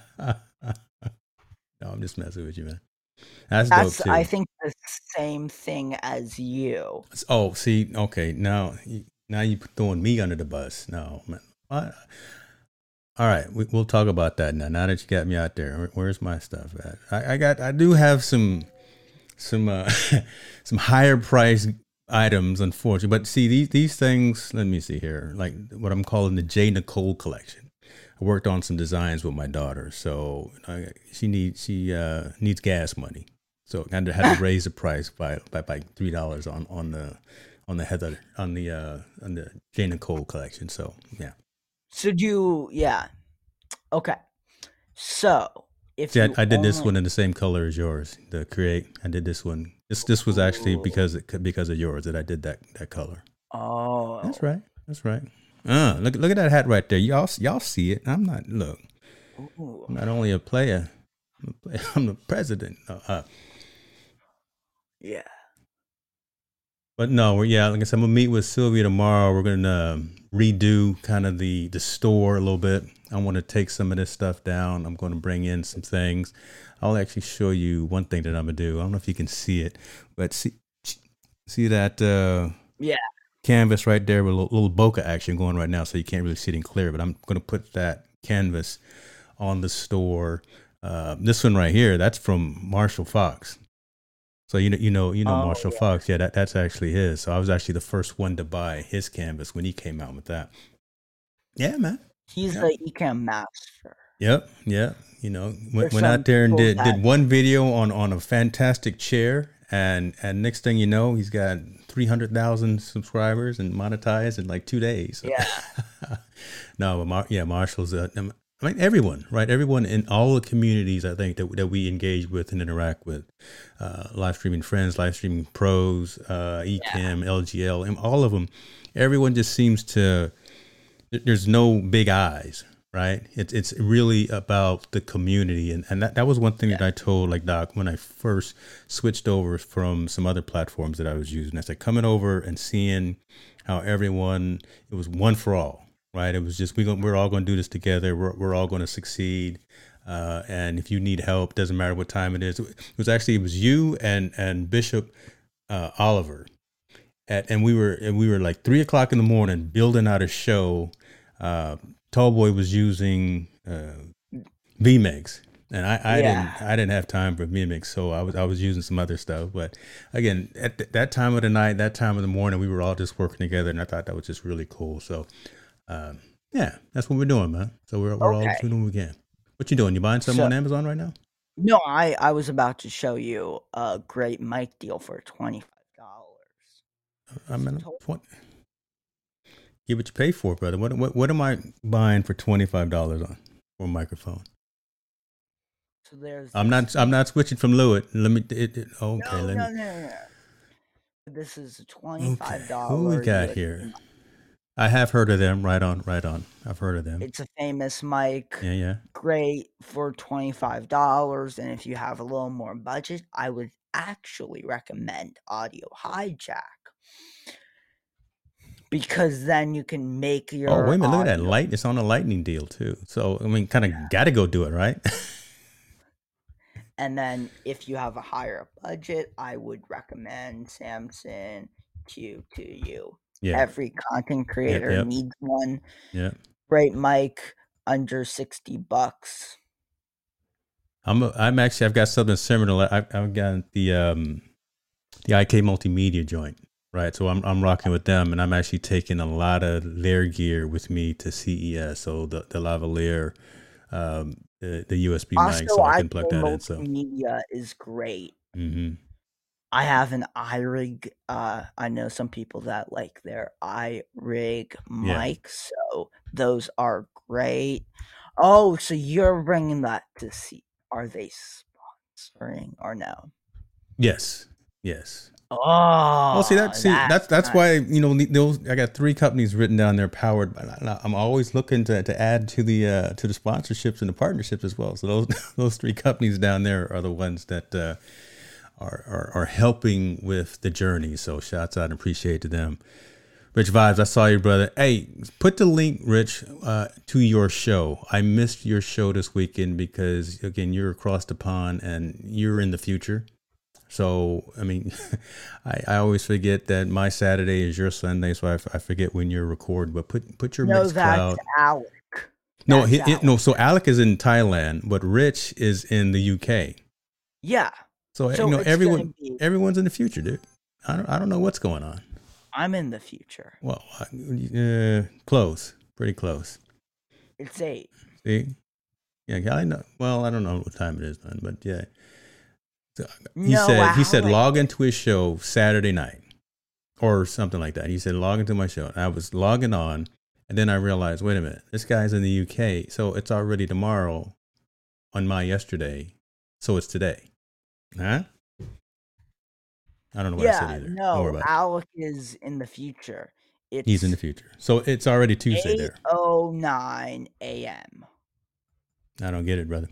I'm just messing with you, man. That's, that's. I think the same thing as you. oh, see, okay, now now you throwing me under the bus. No, man. What? All right, we, we'll talk about that now. Now that you got me out there, Where- where's my stuff at? I, I got, I do have some, some, uh, some higher price items, unfortunately. But see, these these things. Let me see here, like what I'm calling the J Nicole collection. I worked on some designs with my daughter, so uh, she needs she uh, needs gas money. So I had to, had to raise the price by by, by three dollars on on the on the Heather on the uh, on the J Nicole collection. So yeah. So do you yeah. Okay. So if See, I, I did this one in the same color as yours. The create, I did this one. This this was actually Ooh. because it, because of yours that I did that that color. Oh That's right. That's right. Uh, look look at that hat right there. Y'all y'all see it. I'm not look. Ooh. I'm not only a player. I'm, a player, I'm the president. Uh, uh, Yeah. but no, we're yeah. Like I said, I'm gonna meet with Sylvia tomorrow. We're gonna um, redo kind of the the store a little bit. I want to take some of this stuff down. I'm going to bring in some things. I'll actually show you one thing that I'm gonna do. I don't know if you can see it, but see see that uh, Yeah. canvas right there with a little, little bokeh action going right now, so you can't really see it in clear. But I'm going to put that canvas on the store. Uh, this one right here, that's from Marshall Fox. So you know, you know, you know Oh, Marshall yeah. Fox. Yeah, that, that's actually his. So I was actually the first one to buy his canvas when he came out with that. Yeah, man. He's Yeah. the Ecamm master. Yep, yep. You know, went, went out there and did that- did one video on on a fantastic chair, and and next thing you know, he's got three hundred thousand subscribers and monetized in like two days. Yeah. no, but Mar- yeah, Marshall's. Um, I mean, everyone, right? Everyone in all the communities, I think that that we engage with and interact with, uh, live streaming friends, live streaming pros, uh, Ecamm, LGL, and all of them. Everyone just seems to. There's no big eyes, right? It's it's really about the community, and and that, that was one thing that I told like Doc when I first switched over from some other platforms that I was using. I said coming over and seeing how everyone it was one for all, right? It was just we we're all going to do this together. We're we're all going to succeed. Uh, and if you need help, doesn't matter what time it is. It was actually it was you and and Bishop uh, Oliver, at, and we were and we were like three o'clock in the morning building out a show. Uh, Tallboy was using uh, VMix, and I, I Yeah. didn't I didn't have time for VMix, so I was I was using some other stuff. But again, at th- that time of the night, that time of the morning, we were all just working together, and I thought that was just really cool. So, um, yeah, that's what we're doing, man. So we're we're all Okay. doing what we can. What you doing? You buying something So- on Amazon right now? No, I I was about to show you a great mic deal for twenty five dollars. I mean, what? Get what you pay for, brother. What what what am I buying for twenty five dollars on for a microphone? So there's. I'm not I'm not switching from Lewitt. Let me. It, it, okay, No, let no, me. no, no. This is a twenty five Okay, who we got here? I have heard of them. Right on, right on. I've heard of them. It's a famous mic. Yeah, yeah. Great for twenty five dollars, and if you have a little more budget, I would actually recommend Audio Hijack because then you can make oh, your. Oh, wait a minute! Look at that light. It's on a lightning deal too. So I mean, kind of got to go do it, right? And then if you have a higher budget, I would recommend Samson Q2U. Yeah, Every content creator yep. needs one. yeah. Great mic, under 60 bucks. I'm a, I'm actually I've got something similar. I've, I've got the um the IK multimedia joint, right? So I'm I'm rocking with them, and I'm actually taking a lot of their gear with me to CES. So the the lavalier, um, the, the USB Also, mic, so I I can plug that in. So multimedia is great. hmm I have an iRig. Uh, I know some people that like their iRig Yeah. mic, so those are great. Oh, so you're bringing that to see? Are they sponsoring or no? yes, yes. Oh, Well, see that see that's that's nice. why you know those I got three companies written down there powered. By, I- I'm always looking to, to add to the uh, to the sponsorships and the partnerships as well. So those those three companies down there are the ones that uh, are, are are helping with the journey. So shouts out and appreciate to them. Rich vibes, I saw you, brother. Hey, put the link, Rich, uh, to your show. I missed your show this weekend because again, you're across the pond and you're in the future. So, I mean, I, I always forget that my Saturday is your Sunday, so I, f- I forget when you're recording. But put put your No, mixed that's cloud. Alec. No, that's he, he- no. So Alec is in Thailand, but Rich is in the UK. Yeah, So, So you know, everyone be- everyone's in the future, dude. I don't I don't know what's going on. I'm in the future. Well, uh, close, pretty close. It's eight. See, yeah, I know. Well, I don't know what time it is, man, but yeah. So, he No, said he said log into his show Saturday night or something like that. He said log into my show. And I was logging on, and then I realized, wait a minute, this guy's in the UK, so it's already tomorrow on my yesterday, so it's today, huh? I don't know what I said either. No, about it. Alec is in the future. It's He's in the future. So it's already Tuesday there. 8:09 a.m. I don't get it, brother.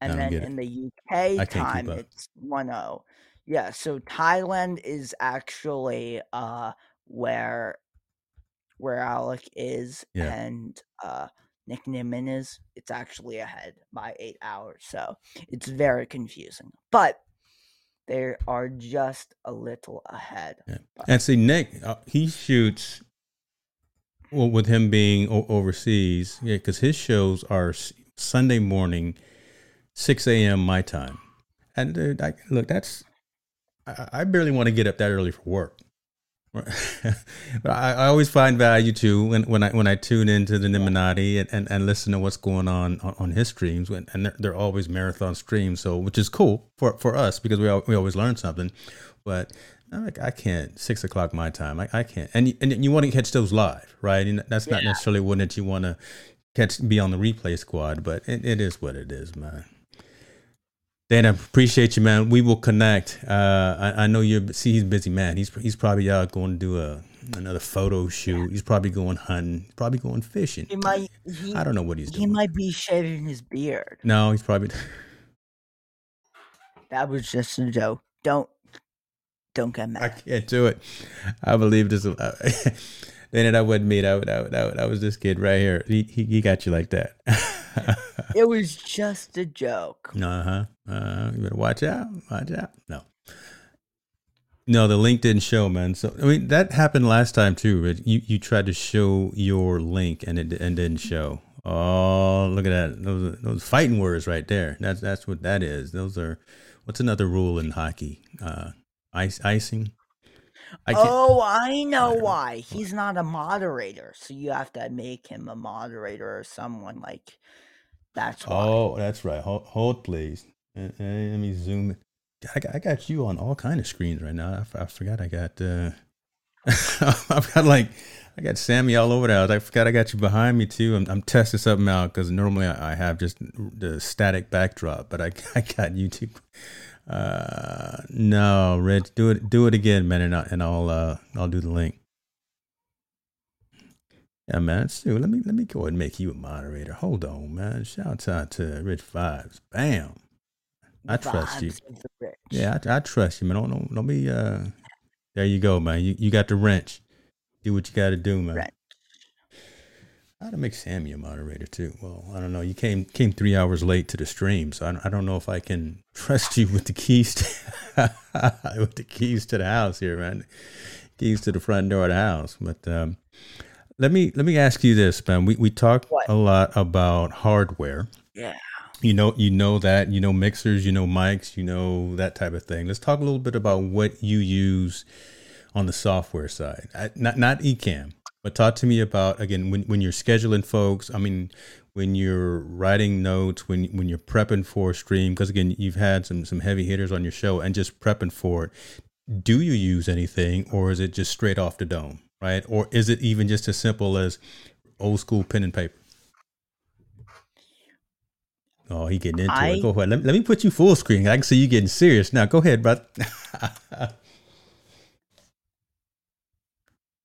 And then in the UK time it's 1-0. Yeah, so Thailand is actually uh where where Alec is Yeah. and uh Nick Nimmin is. It's actually ahead by eight hours, so it's very confusing. But they are just a little ahead. Yeah. And see, Nick, uh, he shoots well with him being o- overseas. Yeah, because his shows are s- Sunday morning, six a.m. my time. And dude, I, look, that's I, I barely want to get up that early for work. But I, I always find value too when, when I when I tune into the Illuminati and, and, and listen to what's going on on, on his streams when, and they're, they're always marathon streams so which is cool for, for us because we we always learn something. But I'm like I can't six o'clock my time I, I can't. And you- and you want to catch those live right? And that's not Yeah. necessarily one that you want to catch be on the replay squad but it, it is what it is man Dana, appreciate you, man. We will connect. Uh, I, I know you're. See, he's busy man. He's he's probably out going to do a another photo shoot. He's probably going hunting. Probably going fishing. He might he, I don't know what he's he doing. might be shaving his beard. no, he's probably. That was just a joke. Don't don't get mad. I can't do it. I believe this. Dana, that wasn't me. That, that, that, that was this kid right here. He, he, he got you like that. It was just a joke. Uh huh. Uh, you better watch out. Watch out. No. No, the link didn't show, man. So I mean, that happened last time too. Rich. You you tried to show your link and it and didn't show. Oh, look at that! Those those fighting words right there. That's that's what that is. Those are. What's another rule in hockey? Uh, ice icing. I oh, I know I why. He's not a moderator, so you have to make him a moderator or someone like. That's why. Oh, that's right. Hold, hold please. Uh, uh, let me zoom. in. I got, I got you on all kind of screens right now. I forgot I got. Uh, I've got like I got Sammy all over the house. I forgot I got you behind me too. I'm, I'm testing something out because normally I, I have just the static backdrop, but I I got YouTube. Uh, no, Rich, do it do it again, man, and, I, and I'll uh I'll do the link. Yeah, man. Stu, let me let me go ahead and make you a moderator. Hold on, man. Shout out to Rich Vibes. Bam. I trust you. Vibes. Yeah, I, I trust you, man. Don't don't, don't be uh. There you go, man. You you got the wrench. Do what you got to do, man. I to make Sammy a moderator too. Well, I don't know. You came came three hours late to the stream, so I don't, I don't know if I can trust you with the keys to, with the keys to the house here, man. Keys to the front door of the house. But um, let me let me ask you this, man. We we talk What? a lot about hardware. Yeah. You know, you know that. You know mixers. You know mics. You know that type of thing. Let's talk a little bit about what you use on the software side. I, not not Ecamm, but talk to me about again when when you're scheduling folks. I mean, when you're writing notes, when when you're prepping for a stream, because again, you've had some some heavy hitters on your show, and just prepping for it. Do you use anything, or is it just straight off the dome, right? Or is it even just as simple as old school pen and paper? Oh, he getting into I- it. Go ahead. Let, let me put you full screen. I can see you getting serious now. Go ahead, brother.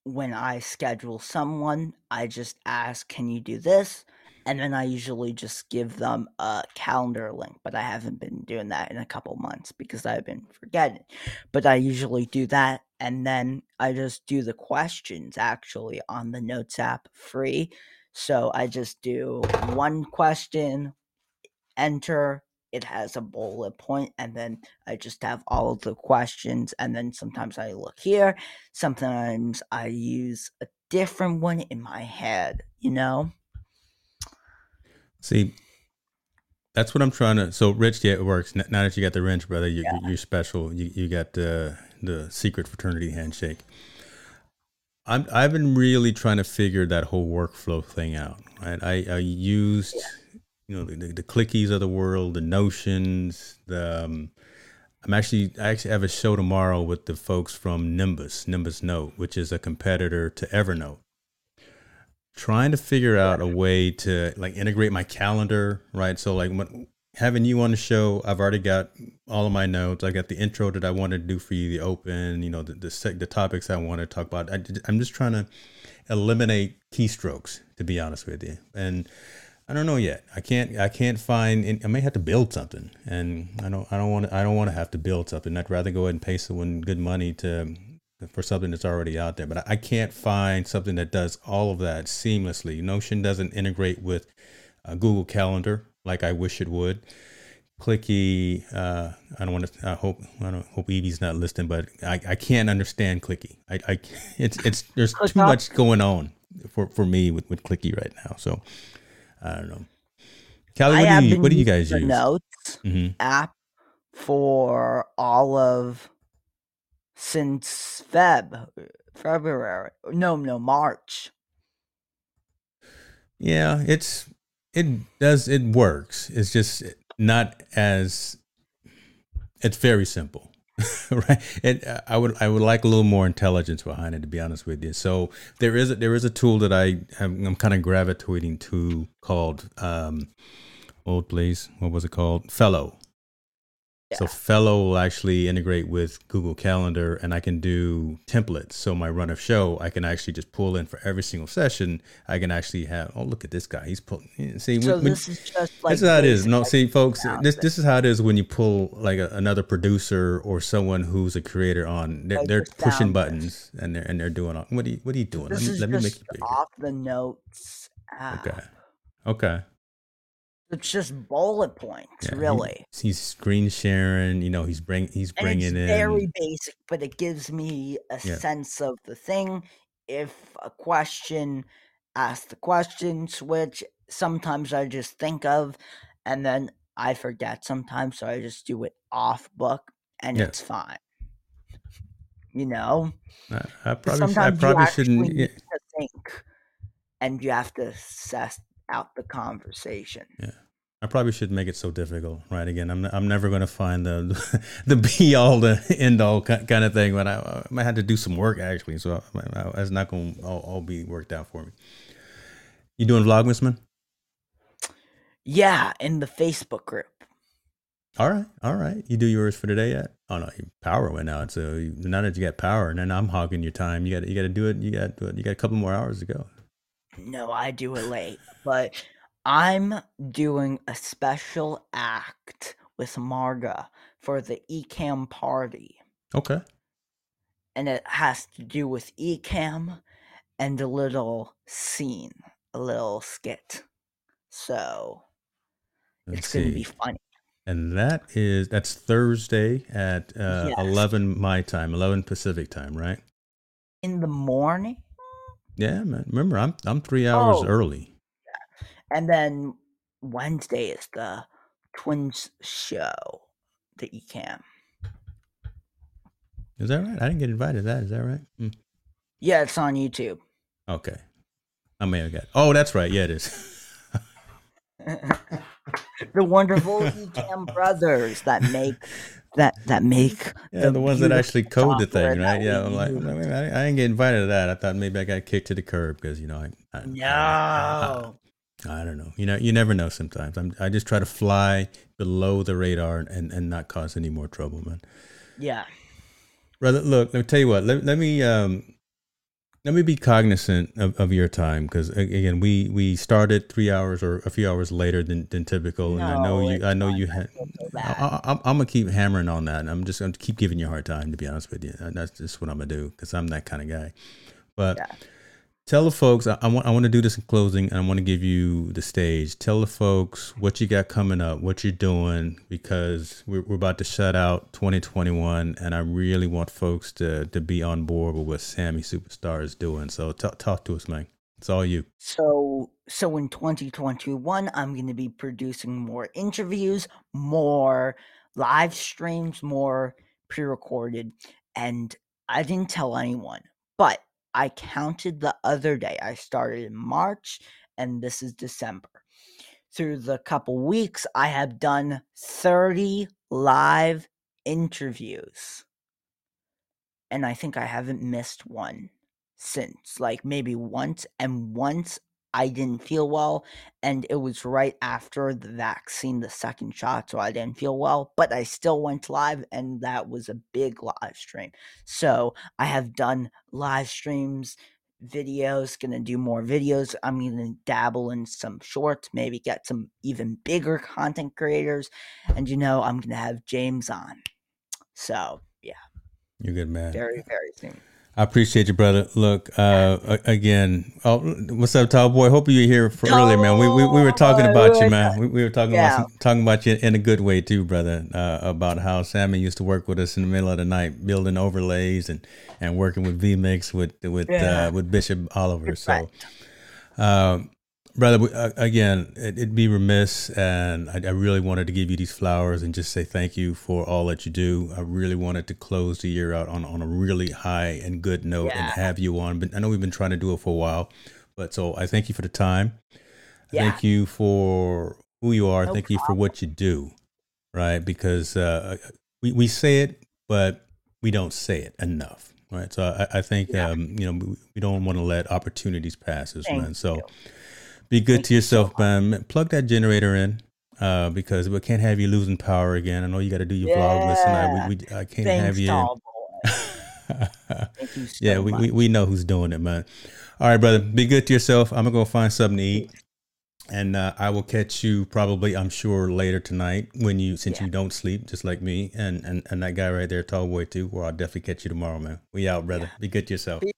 when I schedule someone, I just ask, "Can you do this?" And then I usually just give them a calendar link, but I haven't been doing that in a couple months because I've been forgetting. But I usually do that, and then I just do the questions actually on the Notes app free. So I just do one question, enter. It has a bullet point, and then I just have all of the questions. And then sometimes I look here, sometimes I use a different one in my head, you know? See, that's what I'm trying to. So, Rich, yeah, it works. Now that you got the wrench, brother, you, you're special. You, you got the the secret fraternity handshake. I'm I've been really trying to figure that whole workflow thing out. Right? I I used you know the, the, the clickies of the world, the notions. The um, I'm actually I actually have a show tomorrow with the folks from Nimbus, Nimbus Note, which is a competitor to Evernote trying to figure out a way to like integrate my calendar, right? So like when having you on the show. I've already got all of my notes. I got the intro that I wanted to do for you, the open, you know, the the, the topics I want to talk about. I, I'm just trying to eliminate keystrokes, to be honest with you, and. I don't know yet. I can't. I can't find. I may have to build something, and I don't. I don't want. I don't want to have to build something. I'd rather go ahead and pay someone good money to for something that's already out there. But I can't find something that does all of that seamlessly. Notion doesn't integrate with uh, Google Calendar like I wish it would. Clicky, uh, I don't want to. I hope I don't hope Evie's not listening, but I, I can't understand Clicky. I, I it's it's there's too much going on for, for me with, with Clicky right now. So I don't know. Callie, what do you what do you guys use? Notes mm-hmm. app for all of since Feb February. No, no, March. Yeah, it's it does it works. It's just not as it's very simple. right it, i would i would like a little more intelligence behind it to be honest with you so there is a, there is a tool that i am, i'm kind of gravitating to called um hold please what was it called fellow so Fellow will actually integrate with Google Calendar, and I can do templates. So my run of show, I can actually just pull in for every single session. I can actually have, oh look at this guy, he's pulling. Eh, see, so when, this is just like this is how it is. No, see, folks, this this is how it is when you pull like a, another producer or someone who's a creator on. They're, they're pushing buttons and they're and they're doing. All, what are you What are you doing? This let me, is let me make you bigger. off the notes. App. Okay. Okay. It's just bullet points, yeah, really. He, he's screen sharing. You know, he's bring he's bringing in very basic, but it gives me a yeah. sense of the thing. If a question, ask the questions, which sometimes I just think of, and then I forget sometimes, so I just do it off book, and yeah. it's fine. You know, I, I probably I probably shouldn't think, and you have to assess out the conversation. Yeah. I probably should make it so difficult, right? Again, I'm I'm never going to find the the be all the end all kind of thing, but I, I might have to do some work actually, so that's not going to all, all, be worked out for me. You doing Vlogmas, man? Yeah, in the Facebook group. All right, all right. You do yours for today yet? Oh no, power went out. So you, now that you got power, and then I'm hogging your time. You got you got to do it. You got you got a couple more hours to go. No, I do it late, but I'm doing a special act with Marga for the Ecamm party. Okay. And it has to do with Ecamm and a little scene, a little skit. So Let's it's going to be funny. And that is that's Thursday at uh, yes. 11 my time, 11 Pacific time, right? In the morning? Yeah, man. Remember, I'm I'm 3 hours oh. early. And then Wednesday is the Twins show that you can. Is that right? I didn't get invited to that. Is that right? Mm. Yeah, it's on YouTube. Okay. I may have got. Oh, that's right. Yeah, it is. the wonderful Ecamm brothers that make that that make yeah the, the ones that actually code the thing right yeah I'm like I, I, didn't get invited to that I thought maybe I got kicked to the curb because you know I, I no I, I don't know. You know, you never know. Sometimes I'm, I just try to fly below the radar and, and not cause any more trouble, man. Yeah. Brother, look. Let me tell you what. Let, let me um, let me be cognizant of, of your time because again, we we started three hours or a few hours later than, than typical, no, and I know you. I know you had. I, am gonna keep hammering on that. I'm just gonna keep giving you a hard time. To be honest with you, that's just what I'm gonna do because I'm that kind of guy. But. Yeah tell the folks I, I, want I want to do this in closing and I want to give you the stage. Tell the folks what you got coming up, what you're doing, because we're, we're about to shut out 2021, and I really want folks to to be on board with what Sammy Superstar is doing. So t- talk to us, man. It's all you. So so in 2021, I'm going to be producing more interviews, more live streams, more pre-recorded, and I didn't tell anyone, but I counted the other day. I started in March and this is December. Through the couple weeks, I have done 30 live interviews. And I think I haven't missed one since, like maybe once. And once I didn't feel well, and it was right after the vaccine, the second shot, so I didn't feel well, but I still went live, and that was a big live stream. So I have done live streams, videos, gonna do more videos. I'm gonna dabble in some shorts, maybe get some even bigger content creators, and you know, I'm gonna have James on. So yeah, You're good, man. very, very soon. I appreciate you, brother. Look, uh, again, oh, what's up, tall boy? Hope you were here for earlier, man. We, we, we were talking about you, boy. man. We, we were talking Yeah. about talking about you in a good way too, brother. Uh, about how Sammy used to work with us in the middle of the night, building overlays and, and working with VMix with with Yeah. uh, with Bishop Oliver. So, um, brother, uh, again, it, it'd be remiss, and I, I really wanted to give you these flowers and just say thank you for all that you do. I really wanted to close the year out on, on a really high and good note and have you on. But I know we've been trying to do it for a while, but so I thank you for the time. Yeah. Thank you for who you are. No thank you for what you do, right? Because uh, we we say it, but we don't say it enough, right? So I, I think Yeah. um, you know we, we don't want to let opportunities pass man. So you. Be good Thank to you so yourself, man. Plug that generator in. Uh, because we can't have you losing power again. I know you got to do your vlogmas tonight. We, we I can't Thanks, have you. Thank you so yeah, we, we we know who's doing it, man. All right, brother. Be good to yourself. I'm gonna go find something to eat, and uh, I will catch you probably, I'm sure, later tonight when you since Yeah. you don't sleep, just like me, and and and that guy right there, tall boy too. Well, I'll definitely catch you tomorrow, man. We out, brother. Be good to yourself. Peace.